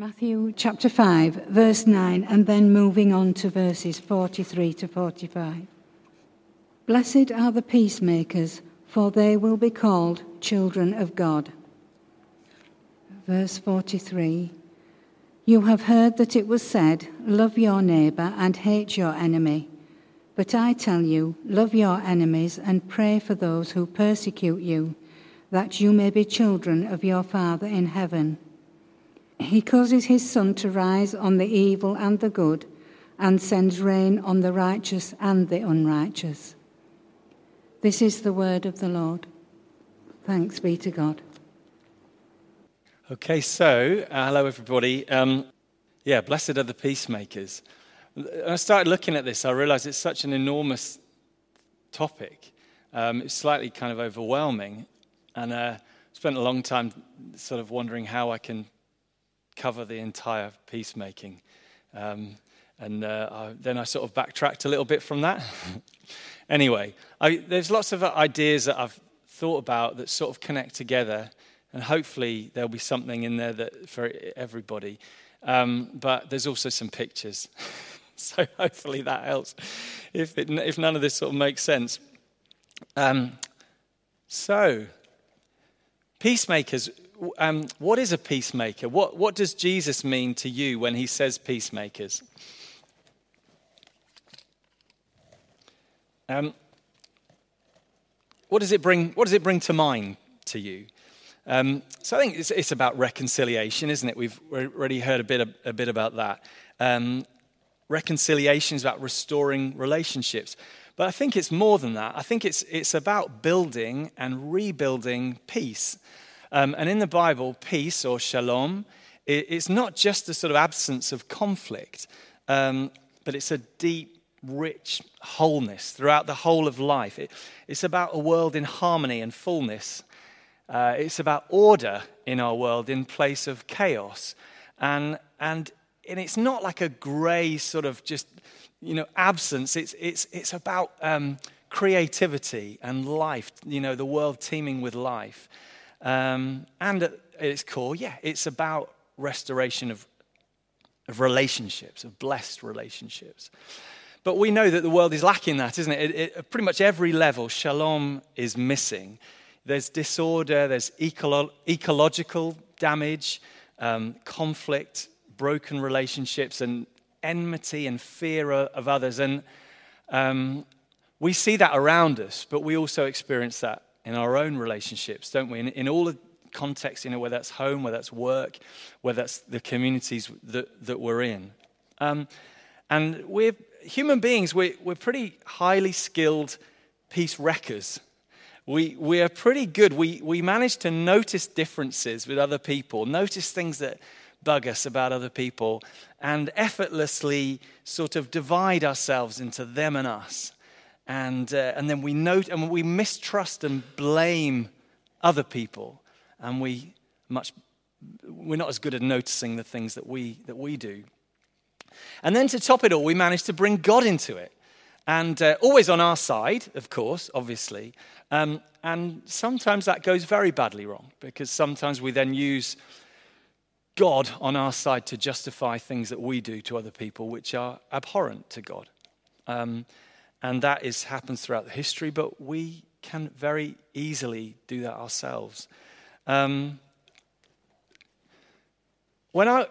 Matthew chapter 5, verse 9, and then moving on to verses 43 to 45. Blessed are the peacemakers, for they will be called children of God. Verse 43 You have heard that it was said, Love your neighbor and hate your enemy. But I tell you, love your enemies and pray for those who persecute you, that you may be children of your Father in heaven. He causes his sun to rise on the evil and the good, and sends rain on the righteous and the unrighteous. This is the word of the Lord. Thanks be to God. Okay, so uh, hello everybody. Um, yeah, blessed are the peacemakers. When I started looking at this, I realized it's such an enormous topic. Um, it's slightly kind of overwhelming, and uh, spent a long time sort of wondering how I can cover the entire peacemaking. Um, and uh, I, then I sort of backtracked a little bit from that. anyway, I, there's lots of ideas that I've thought about that sort of connect together, and hopefully there'll be something in there that for everybody. Um, but there's also some pictures, so hopefully that helps. If, it, if none of this sort of makes sense, um, so peacemakers um, what is a peacemaker? What, what does Jesus mean to you when he says peacemakers? Um, what, does it bring, what does it bring to mind to you? Um, so I think it's, it's, about reconciliation, isn't it? We've already heard a bit, a, bit about that. Um, reconciliation is about restoring relationships. But I think it's more than that. I think it's, it's about building and rebuilding peace. Um, and in the Bible, peace or shalom, it, it's not just the sort of absence of conflict, um, but it's a deep, rich wholeness throughout the whole of life. It, it's about a world in harmony and fullness. Uh, it's about order in our world in place of chaos. And, and, and it's not like a grey sort of just, you know, absence. It's, it's, it's about um, creativity and life, you know, the world teeming with life. Um, and at its core, yeah, it's about restoration of, of relationships, of blessed relationships. But we know that the world is lacking that, isn't it? it pretty much every level, shalom is missing. There's disorder, there's ecolo- ecological damage, um, conflict, broken relationships, and enmity and fear of others. And um, we see that around us, but we also experience that in our own relationships, don't we? In, in all the contexts, you know, whether that's home, whether that's work, whether that's the communities that, that we're in. Um, and we're human beings, we're, we're pretty highly skilled peace wreckers. We, we are pretty good. We, we manage to notice differences with other people, notice things that bug us about other people, and effortlessly sort of divide ourselves into them and us and, uh, and then we note and we mistrust and blame other people and we much we're not as good at noticing the things that we that we do. And then to top it all we manage to bring god into it. And uh, always on our side of course obviously. Um, and sometimes that goes very badly wrong because sometimes we then use god on our side to justify things that we do to other people which are abhorrent to god. Um, and that is, happens throughout the history, but we can very easily do that ourselves. Um, when, I,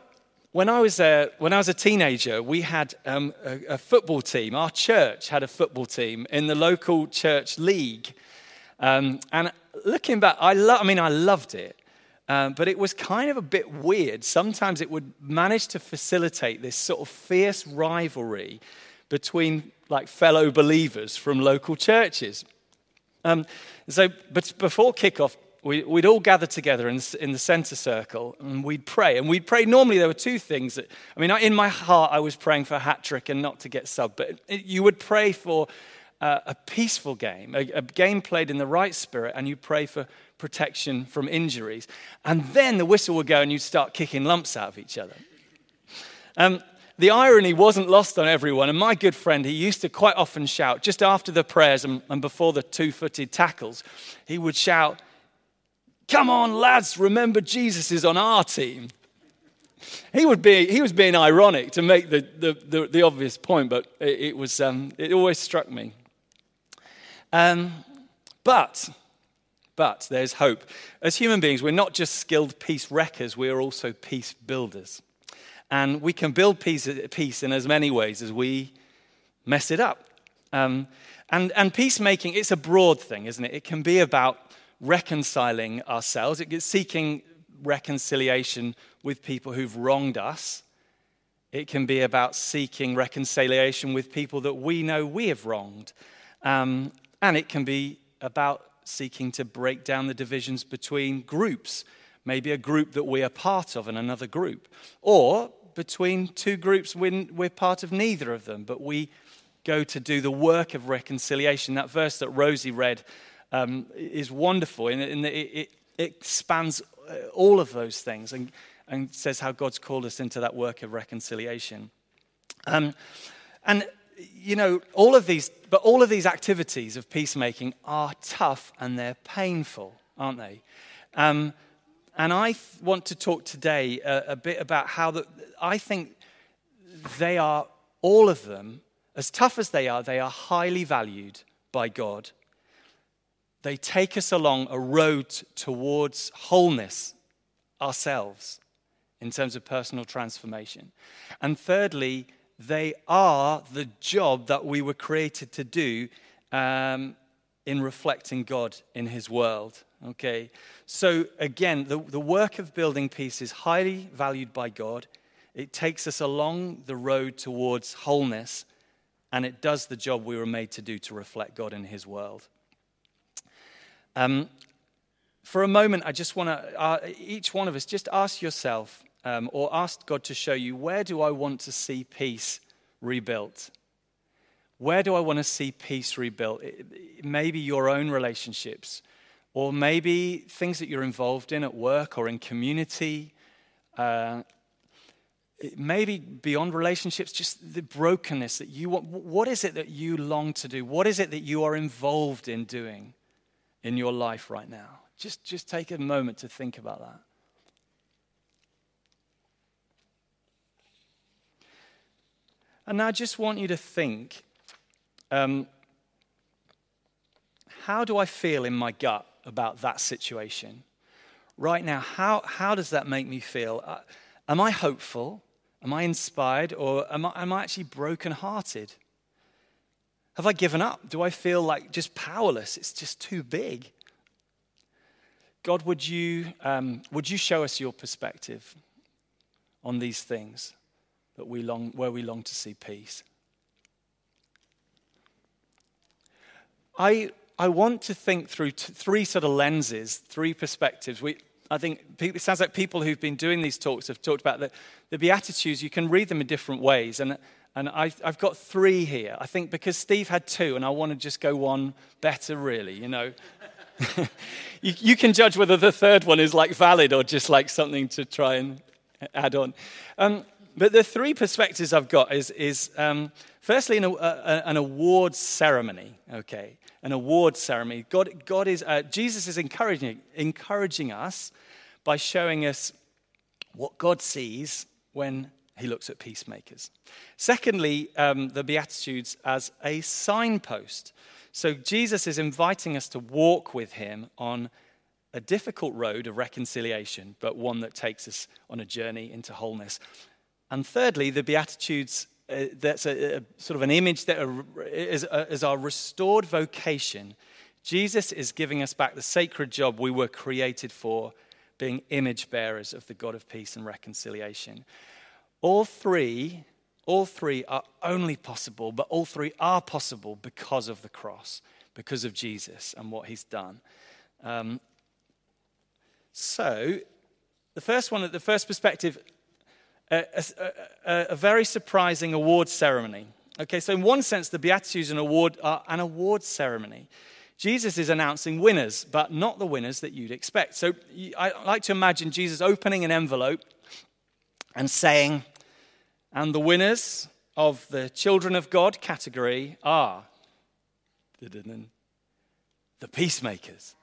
when, I was a, when I was a teenager, we had um, a, a, football team. Our church had a football team in the local church league. Um, and looking back, I, lo- I mean, I loved it. Um, but it was kind of a bit weird. Sometimes it would manage to facilitate this sort of fierce rivalry between like fellow believers from local churches. Um, so, but before kickoff, we, would all gather together in, in the center circle and we'd pray. And we'd pray. Normally, there were two things. That, I mean, in my heart, I was praying for a hat trick and not to get subbed, But it, you would pray for uh, a peaceful game, a, a game played in the right spirit, and you pray for protection from injuries. And then the whistle would go and you'd start kicking lumps out of each other. Um, the irony wasn't lost on everyone. And my good friend, he used to quite often shout, just after the prayers and, and before the two footed tackles, he would shout, Come on, lads, remember Jesus is on our team. he, would be, he was being ironic to make the, the, the, the obvious point, but it, it was, um, it always struck me. Um, but, but there's hope. As human beings, we're not just skilled peace wreckers, we are also peace builders. And we can build peace, peace in as many ways as we mess it up. Um, and, and peacemaking, it's a broad thing, isn't it? It can be about reconciling ourselves, it's seeking reconciliation with people who've wronged us. It can be about seeking reconciliation with people that we know we have wronged. Um, and it can be about seeking to break down the divisions between groups, maybe a group that we are part of and another group, or between two groups when we're part of neither of them, but we go to do the work of reconciliation. That verse that Rosie read um, is wonderful, and it, it, it uh, all of those things and, and says how God's called us into that work of reconciliation. Um, and you know, all of these, but all of these activities of peacemaking are tough and they're painful, aren't they? Um, and I th- want to talk today a, a bit about how the, I think they are, all of them, as tough as they are, they are highly valued by God. They take us along a road towards wholeness ourselves in terms of personal transformation. And thirdly, they are the job that we were created to do um, in reflecting God in His world. Okay? So, again, the, the work of building peace is highly valued by God. It takes us along the road towards wholeness, and it does the job we were made to do to reflect God in His world. Um, for a moment, I just want to, uh, each one of us, just ask yourself um, or ask God to show you where do I want to see peace rebuilt? Where do I want to see peace rebuilt? Maybe your own relationships, or maybe things that you're involved in at work or in community. Uh, maybe beyond relationships, just the brokenness that you want. What is it that you long to do? What is it that you are involved in doing in your life right now? Just, just take a moment to think about that. And I just want you to think um, how do I feel in my gut about that situation? Right now, how, how does that make me feel? Uh, am I hopeful? Am I inspired? Or am I, am I actually brokenhearted? Have I given up? Do I feel like just powerless? It's just too big. God, would you, um, would you show us your perspective on these things? that we long, where we long to see peace. I, I want to think through t- three sort of lenses, three perspectives. We, I think it sounds like people who've been doing these talks have talked about the, the Beatitudes. You can read them in different ways. And, and I, I've got three here. I think because Steve had two, and I want to just go one better, really, you know. you, you can judge whether the third one is like valid or just like something to try and add on. Um, but the three perspectives I've got is, is um, firstly, an, uh, an awards ceremony, okay? An awards ceremony. God, God is, uh, Jesus is encouraging, encouraging us by showing us what God sees when he looks at peacemakers. Secondly, um, the Beatitudes as a signpost. So Jesus is inviting us to walk with him on a difficult road of reconciliation, but one that takes us on a journey into wholeness. And thirdly, the Beatitudes, uh, that's a, a, sort of an image that is, uh, is our restored vocation. Jesus is giving us back the sacred job we were created for, being image bearers of the God of peace and reconciliation. All three, all three are only possible, but all three are possible because of the cross, because of Jesus and what he's done. Um, so, the first one, the first perspective a, a, a, very surprising award ceremony. Okay, so in one sense, the Beatitudes an award, are an award ceremony. Jesus is announcing winners, but not the winners that you'd expect. So I like to imagine Jesus opening an envelope and saying, and the winners of the children of God category are the peacemakers.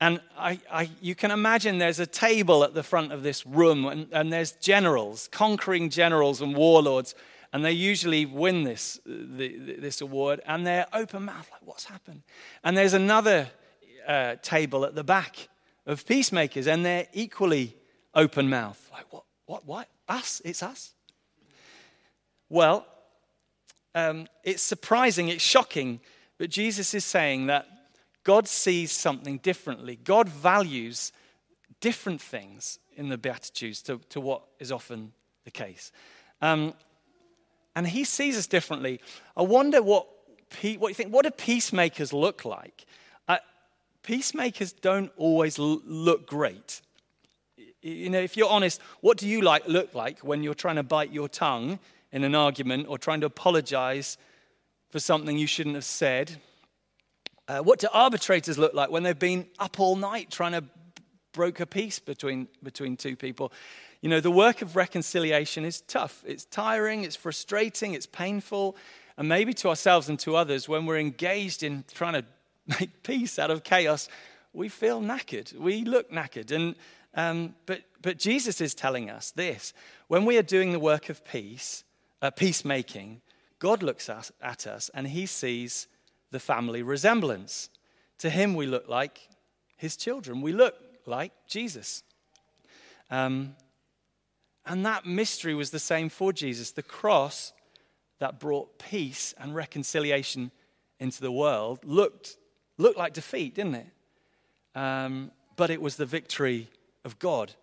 And I, I, you can imagine there's a table at the front of this room, and, and there's generals, conquering generals and warlords, and they usually win this, the, this award, and they're open mouthed, like, what's happened? And there's another uh, table at the back of peacemakers, and they're equally open mouthed, like, what, what, what? Us? It's us? Well, um, it's surprising, it's shocking, but Jesus is saying that God sees something differently. God values different things in the Beatitudes to, to what is often the case. Um, and he sees us differently. I wonder what, what you think. What do peacemakers look like? Uh, peacemakers don't always l- look great. You know, if you're honest, what do you like look like when you're trying to bite your tongue in an argument or trying to apologize for something you shouldn't have said? Uh, what do arbitrators look like when they've been up all night trying to broker peace between, between two people? You know, the work of reconciliation is tough. It's tiring, it's frustrating, it's painful. And maybe to ourselves and to others, when we're engaged in trying to make peace out of chaos, we feel knackered. We look knackered. And, um, but, but Jesus is telling us this when we are doing the work of peace, uh, peacemaking, God looks at, at us and he sees the family resemblance. To him, we look like his children. We look like Jesus. Um, and that mystery was the same for Jesus. The cross that brought peace and reconciliation into the world looked, looked like defeat, didn't it? Um, but it was the victory of God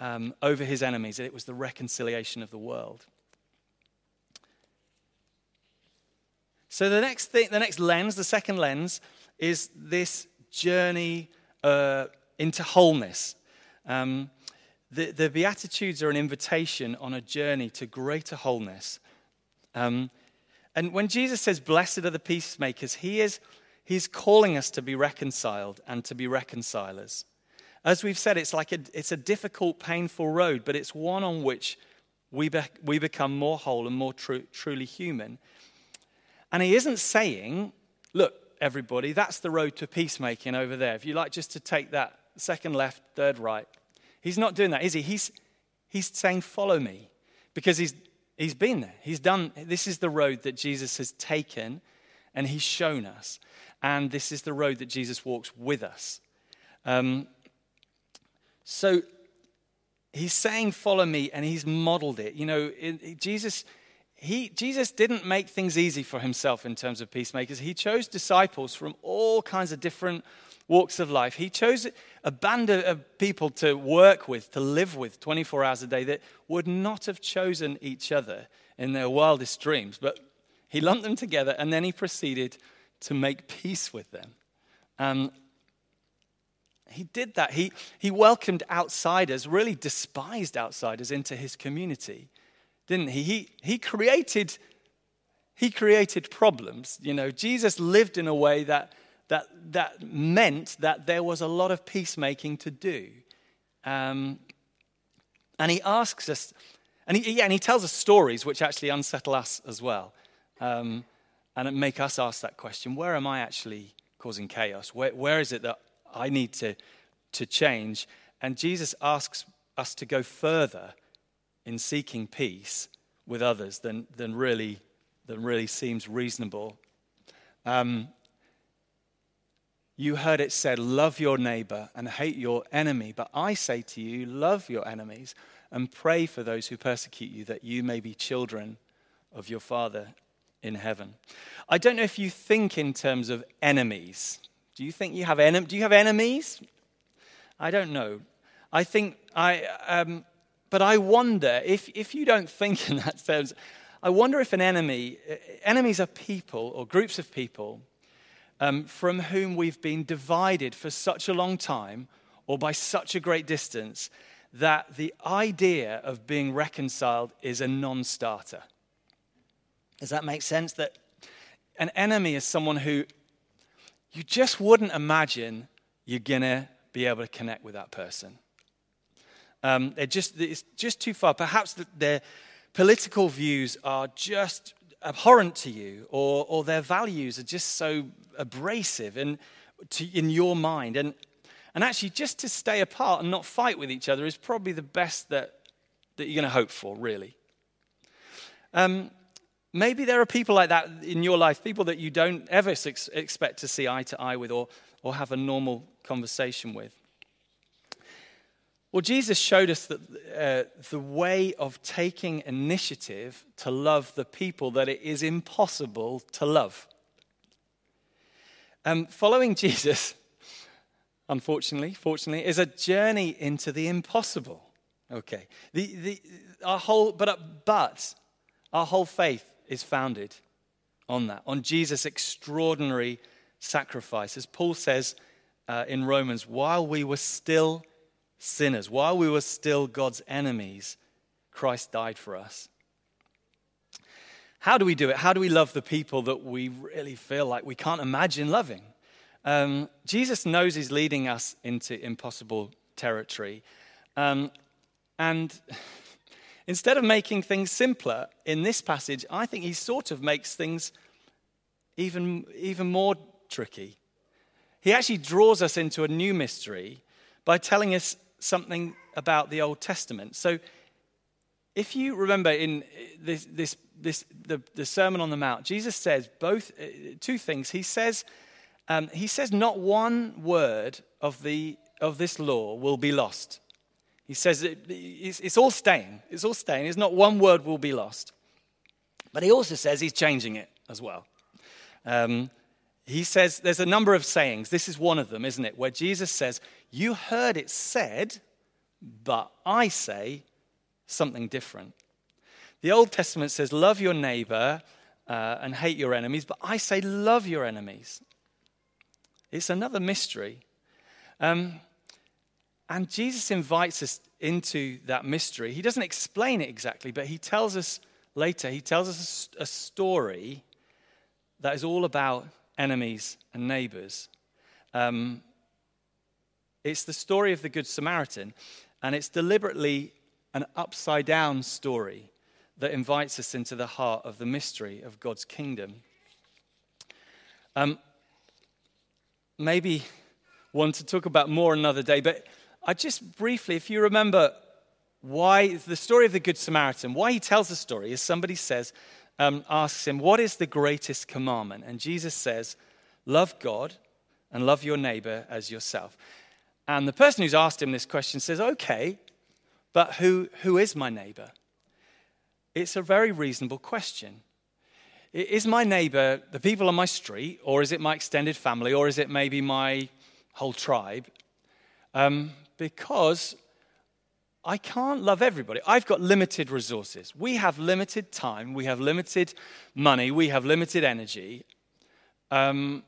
um, over his enemies, it was the reconciliation of the world. So the next thing, the next lens, the second lens, is this journey uh, into wholeness. Um, the, the Beatitudes are an invitation on a journey to greater wholeness. Um, and when Jesus says, Blessed are the peacemakers, he is, he's calling us to be reconciled and to be reconcilers. As we've said, it's like a, it's a difficult, painful road, but it's one on which we, be, we become more whole and more tru- truly human. And he isn't saying, look, everybody, that's the road to peacemaking over there. If you like just to take that second left, third right. He's not doing that, is he? He's, he's saying, follow me. Because he's, he's been there. He's done, this is the road that Jesus has taken and he's shown us. And this is the road that Jesus walks with us. Um, so he's saying, follow me, and he's modeled it. You know, it, Jesus he, Jesus didn't make things easy for himself in terms of peacemakers. He chose disciples from all kinds of different walks of life. He chose a band of people to work with, to live with 24 hours a day that would not have chosen each other in their wildest dreams. But he lumped them together and then he proceeded to make peace with them. Um, he did that. He, he welcomed outsiders, really despised outsiders, into his community didn't he? He, he created he created problems. You know, Jesus lived in a way that, that, that meant that there was a lot of peacemaking to do. Um, and he asks us, and he, yeah, and he tells us stories which actually unsettle us as well. Um, and make us ask that question where am I actually causing chaos? Where, where is it that I need to, to change? And Jesus asks us to go further in seeking peace with others than, than, really, than really seems reasonable. Um, you heard it said, Love your neighbor and hate your enemy. But I say to you, love your enemies and pray for those who persecute you, that you may be children of your Father in heaven. I don't know if you think in terms of enemies. Do you think you have, en- do you have enemies? I don't know. I think I, um, but I wonder if, if you don't think in that terms, I wonder if an enemy, enemies are people or groups of people um, from whom we've been divided for such a long time or by such a great distance that the idea of being reconciled is a non starter. Does that make sense? That an enemy is someone who you just wouldn't imagine you're going to be able to connect with that person. Um, they're just, it's just too far. Perhaps their political views are just abhorrent to you, or, or their values are just so abrasive in, to, in your mind. And, And actually, just to stay apart and not fight with each other is probably the best that, that you're going to hope for, really. Um, maybe there are people like that in your life, people that you don't ever ex- expect to see eye to eye with or, or have a normal conversation with. Well, Jesus showed us that uh, the way of taking initiative to love the people that it is impossible to love. Um, following Jesus, unfortunately, fortunately, is a journey into the impossible. Okay, the, the, our whole, but, but our whole faith is founded on that, on Jesus' extraordinary sacrifice. As Paul says uh, in Romans, while we were still sinners, while we were still God's enemies, Christ died for us. How do we do it? How do we love the people that we really feel like we can't imagine loving? Um, Jesus knows he's leading us into impossible territory. Um, and Instead of making things simpler in this passage, I think he sort of makes things even, even more tricky. He actually draws us into a new mystery by telling us something about the Old Testament. So, if you remember in this, this, this the, the, Sermon on the Mount, Jesus says both uh, two things. He says, um, he says, not one word of, the, of this law will be lost. He says it's all staying. It's all staying. It's not one word will be lost. But he also says he's changing it as well. Um, he says there's a number of sayings. This is one of them, isn't it? Where Jesus says, You heard it said, but I say something different. The Old Testament says, Love your neighbor uh, and hate your enemies, but I say, Love your enemies. It's another mystery. Um, and Jesus invites us into that mystery. He doesn't explain it exactly, but he tells us later, he tells us a story that is all about enemies and neighbors. Um, it's the story of the Good Samaritan, and it's deliberately an upside down story that invites us into the heart of the mystery of God's kingdom. Um, maybe one to talk about more another day, but I just briefly, if you remember why the story of the Good Samaritan, why he tells the story is somebody says, um, asks him, What is the greatest commandment? And Jesus says, Love God and love your neighbor as yourself. And the person who's asked him this question says, Okay, but who, who is my neighbor? It's a very reasonable question. Is my neighbor the people on my street, or is it my extended family, or is it maybe my whole tribe? Um, because I can't love everybody. I've got limited resources. We have limited time. We have limited money. We have limited energy. Um,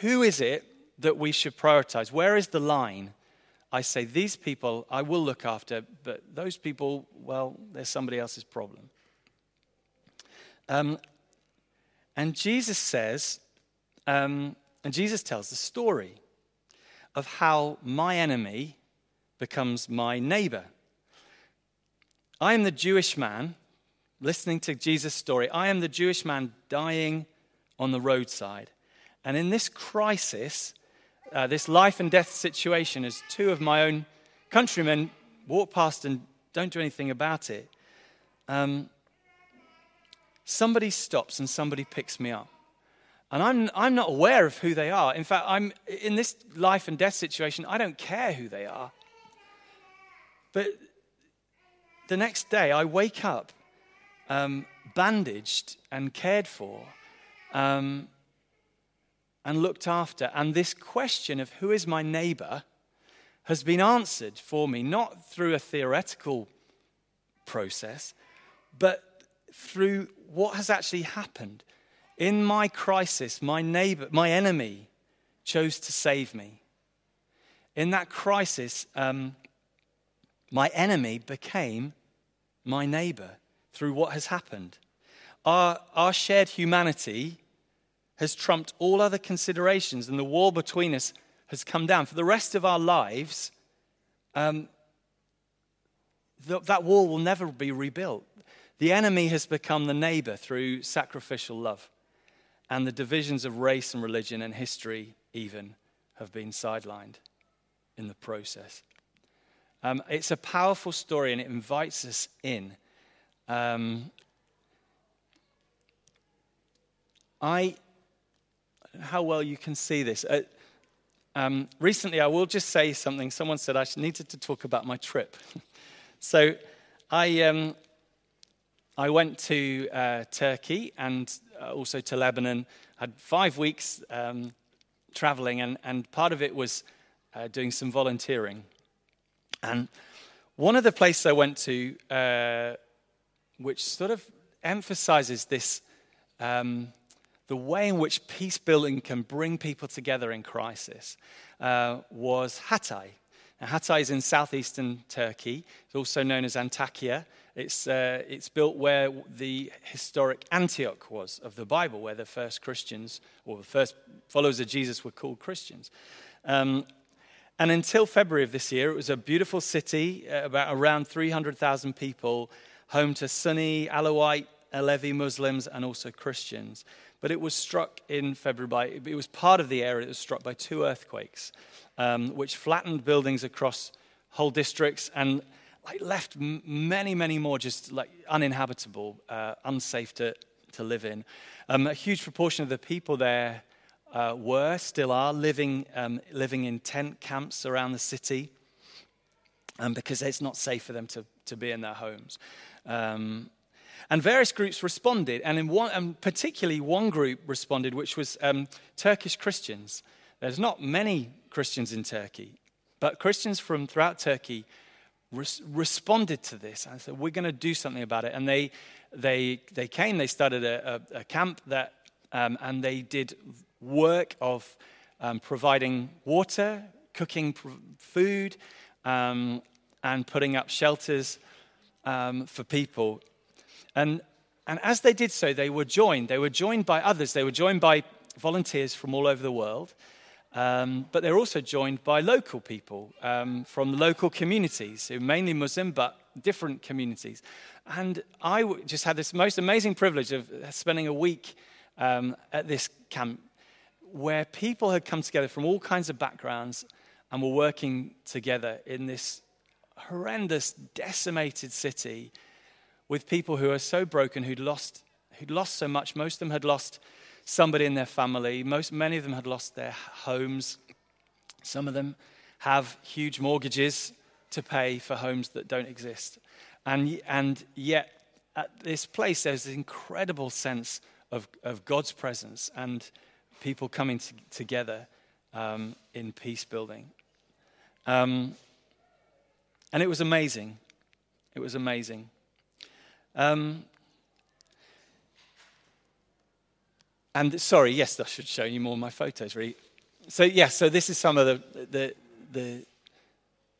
who is it that we should prioritize? Where is the line? I say, these people I will look after, but those people, well, they're somebody else's problem. Um, and Jesus says, um, and Jesus tells the story of how my enemy, becomes my neighbor. I am the Jewish man, listening to Jesus' story, I am the Jewish man dying on the roadside. And in this crisis, uh, this life and death situation, as two of my own countrymen walk past and don't do anything about it, um, somebody stops and somebody picks me up. And I'm, I'm not aware of who they are. In fact, I'm in this life and death situation, I don't care who they are. But the next day, I wake up um, bandaged and cared for um, and looked after. And this question of who is my neighbor has been answered for me, not through a theoretical process, but through what has actually happened. In my crisis, my neighbor, my enemy, chose to save me. In that crisis, um, my enemy became my neighbor through what has happened. Our, our shared humanity has trumped all other considerations, and the wall between us has come down. For the rest of our lives, um, th- that wall will never be rebuilt. The enemy has become the neighbor through sacrificial love, and the divisions of race and religion and history, even, have been sidelined. in the process. Um, it's a powerful story and it invites us in. Um, I, how well you can see this. Uh, um, recently, I will just say something. Someone said I needed to talk about my trip. so I, um, I went to uh, Turkey and uh, also to Lebanon. Had five weeks um, traveling, and, and part of it was uh, doing some volunteering. And one of the places I went to, uh, which sort of emphasizes this, um, the way in which peace building can bring people together in crisis, uh, was Hatay. Now, Hatay is in southeastern Turkey. It's also known as Antakya. It's, uh, it's built where the historic Antioch was of the Bible, where the first Christians, or the first followers of Jesus, were called Christians. Um, and until February of this year, it was a beautiful city, uh, about around 300,000 people, home to Sunni, Alawite, Alevi Muslims, and also Christians. But it was struck in February by, it was part of the area that was struck by two earthquakes, um, which flattened buildings across whole districts and like left many, many more just like uninhabitable, uh, unsafe to, to live in. Um, a huge proportion of the people there uh, were, still are, living, um, living in tent camps around the city um, because it's not safe for them to, to be in their homes. Um, and various groups responded, and, in one, and particularly one group responded, which was um, Turkish Christians. There's not many Christians in Turkey, but Christians from throughout Turkey res- responded to this and said, We're going to do something about it. And they, they, they came, they started a, a, a camp that, um, and they did work of um, providing water, cooking pr- food, um, and putting up shelters um, for people. And, and as they did so, they were joined. They were joined by others. They were joined by volunteers from all over the world. Um, but they're also joined by local people um, from local communities, mainly Muslim, but different communities. And I just had this most amazing privilege of spending a week um, at this camp where people had come together from all kinds of backgrounds and were working together in this horrendous, decimated city with people who are so broken, who'd lost, who'd lost so much. Most of them had lost somebody in their family. Most, many of them had lost their homes. Some of them have huge mortgages to pay for homes that don't exist. And, and yet, at this place, there's this incredible sense of, of God's presence and people coming to, together um, in peace building. Um, and it was amazing. It was amazing. Um, and sorry, yes, I should show you more of my photos, really. So, yes, yeah, so this is some of the, the, the,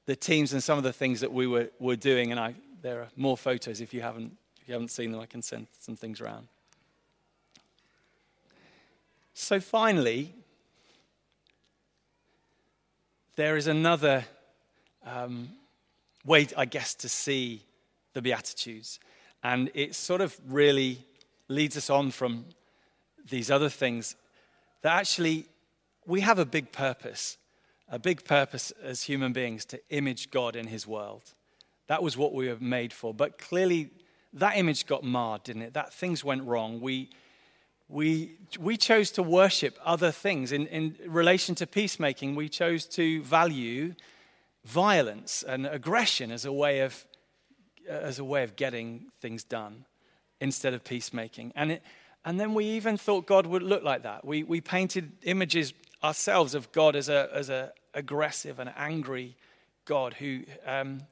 the, teams and some of the things that we were, were doing. And I, there are more photos if you haven't, if you haven't seen them, I can send some things around. So finally, there is another um, way, I guess, to see the Beatitudes. And it sort of really leads us on from these other things that actually we have a big purpose, a big purpose as human beings to image God in his world. That was what we were made for. But clearly, that image got marred, didn't it? That things went wrong. We, we, we chose to worship other things. In, in relation to peacemaking, we chose to value violence and aggression as a way of, as a way of getting things done instead of peacemaking. And, it, and then we even thought God would look like that. We, we painted images ourselves of God as a, as a aggressive and angry God who um,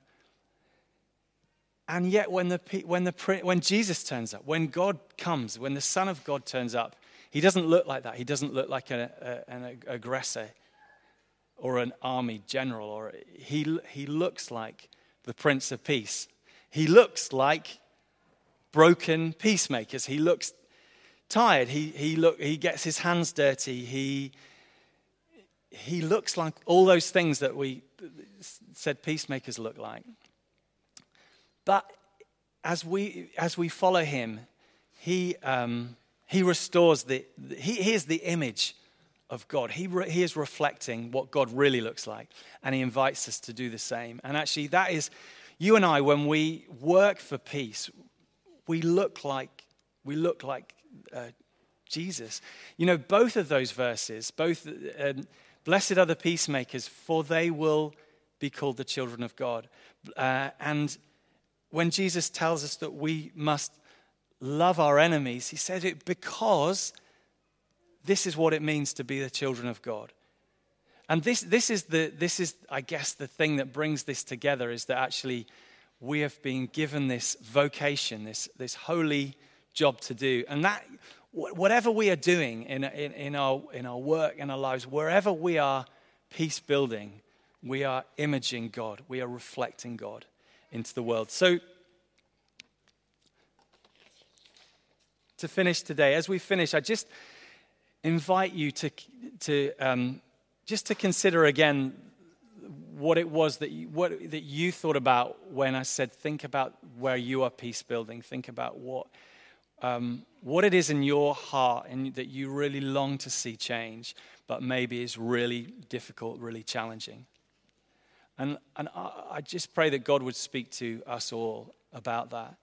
and yet, when, the, when, the, when Jesus turns up, when God comes, when the Son of God turns up, he doesn't look like that. He doesn't look like a, a, an aggressor or an army general. Or he, he looks like the Prince of Peace. He looks like broken peacemakers. He looks tired. He, he, look, he gets his hands dirty. He, he looks like all those things that we said peacemakers look like. But as we, as we follow him, he, um, he restores the, he, he is the image of God. He, re- he is reflecting what God really looks like, and He invites us to do the same. And actually, that is, you and I, when we work for peace, we look like, we look like uh, Jesus. You know, both of those verses, both, um, blessed are the peacemakers, for they will be called the children of God. Uh, and when Jesus tells us that we must love our enemies, he says it because this is what it means to be the children of God. And this, this, is the, this is, I guess, the thing that brings this together is that actually we have been given this vocation, this, this holy job to do. And that, whatever we are doing in, in, in, our, in our work, and our lives, wherever we are peace building, we are imaging God, we are reflecting God into the world. So, to finish today, as we finish, I just invite you to, to um, just to consider again what it was that you, what, that you thought about when I said, think about where you are peace building. Think about what, um, what it is in your heart and that you really long to see change, but maybe is really difficult, really challenging. And, and I, I just pray that God would speak to us all about that.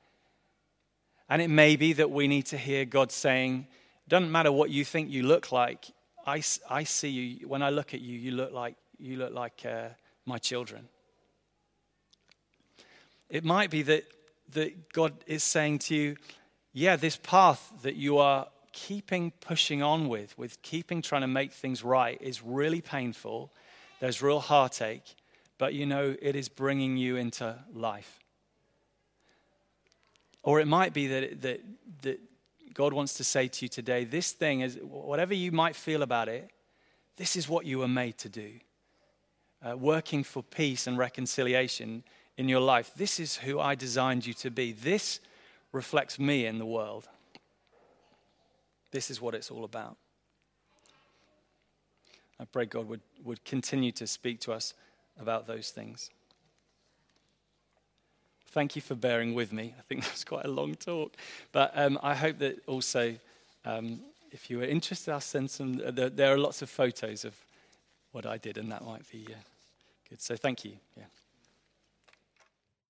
And it may be that we need to hear God saying, doesn't matter what you think you look like. I, I see you, when I look at you, you look like, you look like uh, my children. It might be that, that God is saying to you, yeah, this path that you are keeping pushing on with, with keeping trying to make things right, is really painful. There's real heartache, but you know it is bringing you into life. Or it might be that, that, that God wants to say to you today this thing is, whatever you might feel about it, this is what you were made to do. Uh, working for peace and reconciliation in your life. This is who I designed you to be. This reflects me in the world. This is what it's all about. I pray God would, would continue to speak to us about those things. Thank you for bearing with me. I think that's quite a long talk. But um, I hope that also, um, if you were interested, I'll send some. Uh, there, there, are lots of photos of what I did, and that might be uh, good. So thank you. Yeah.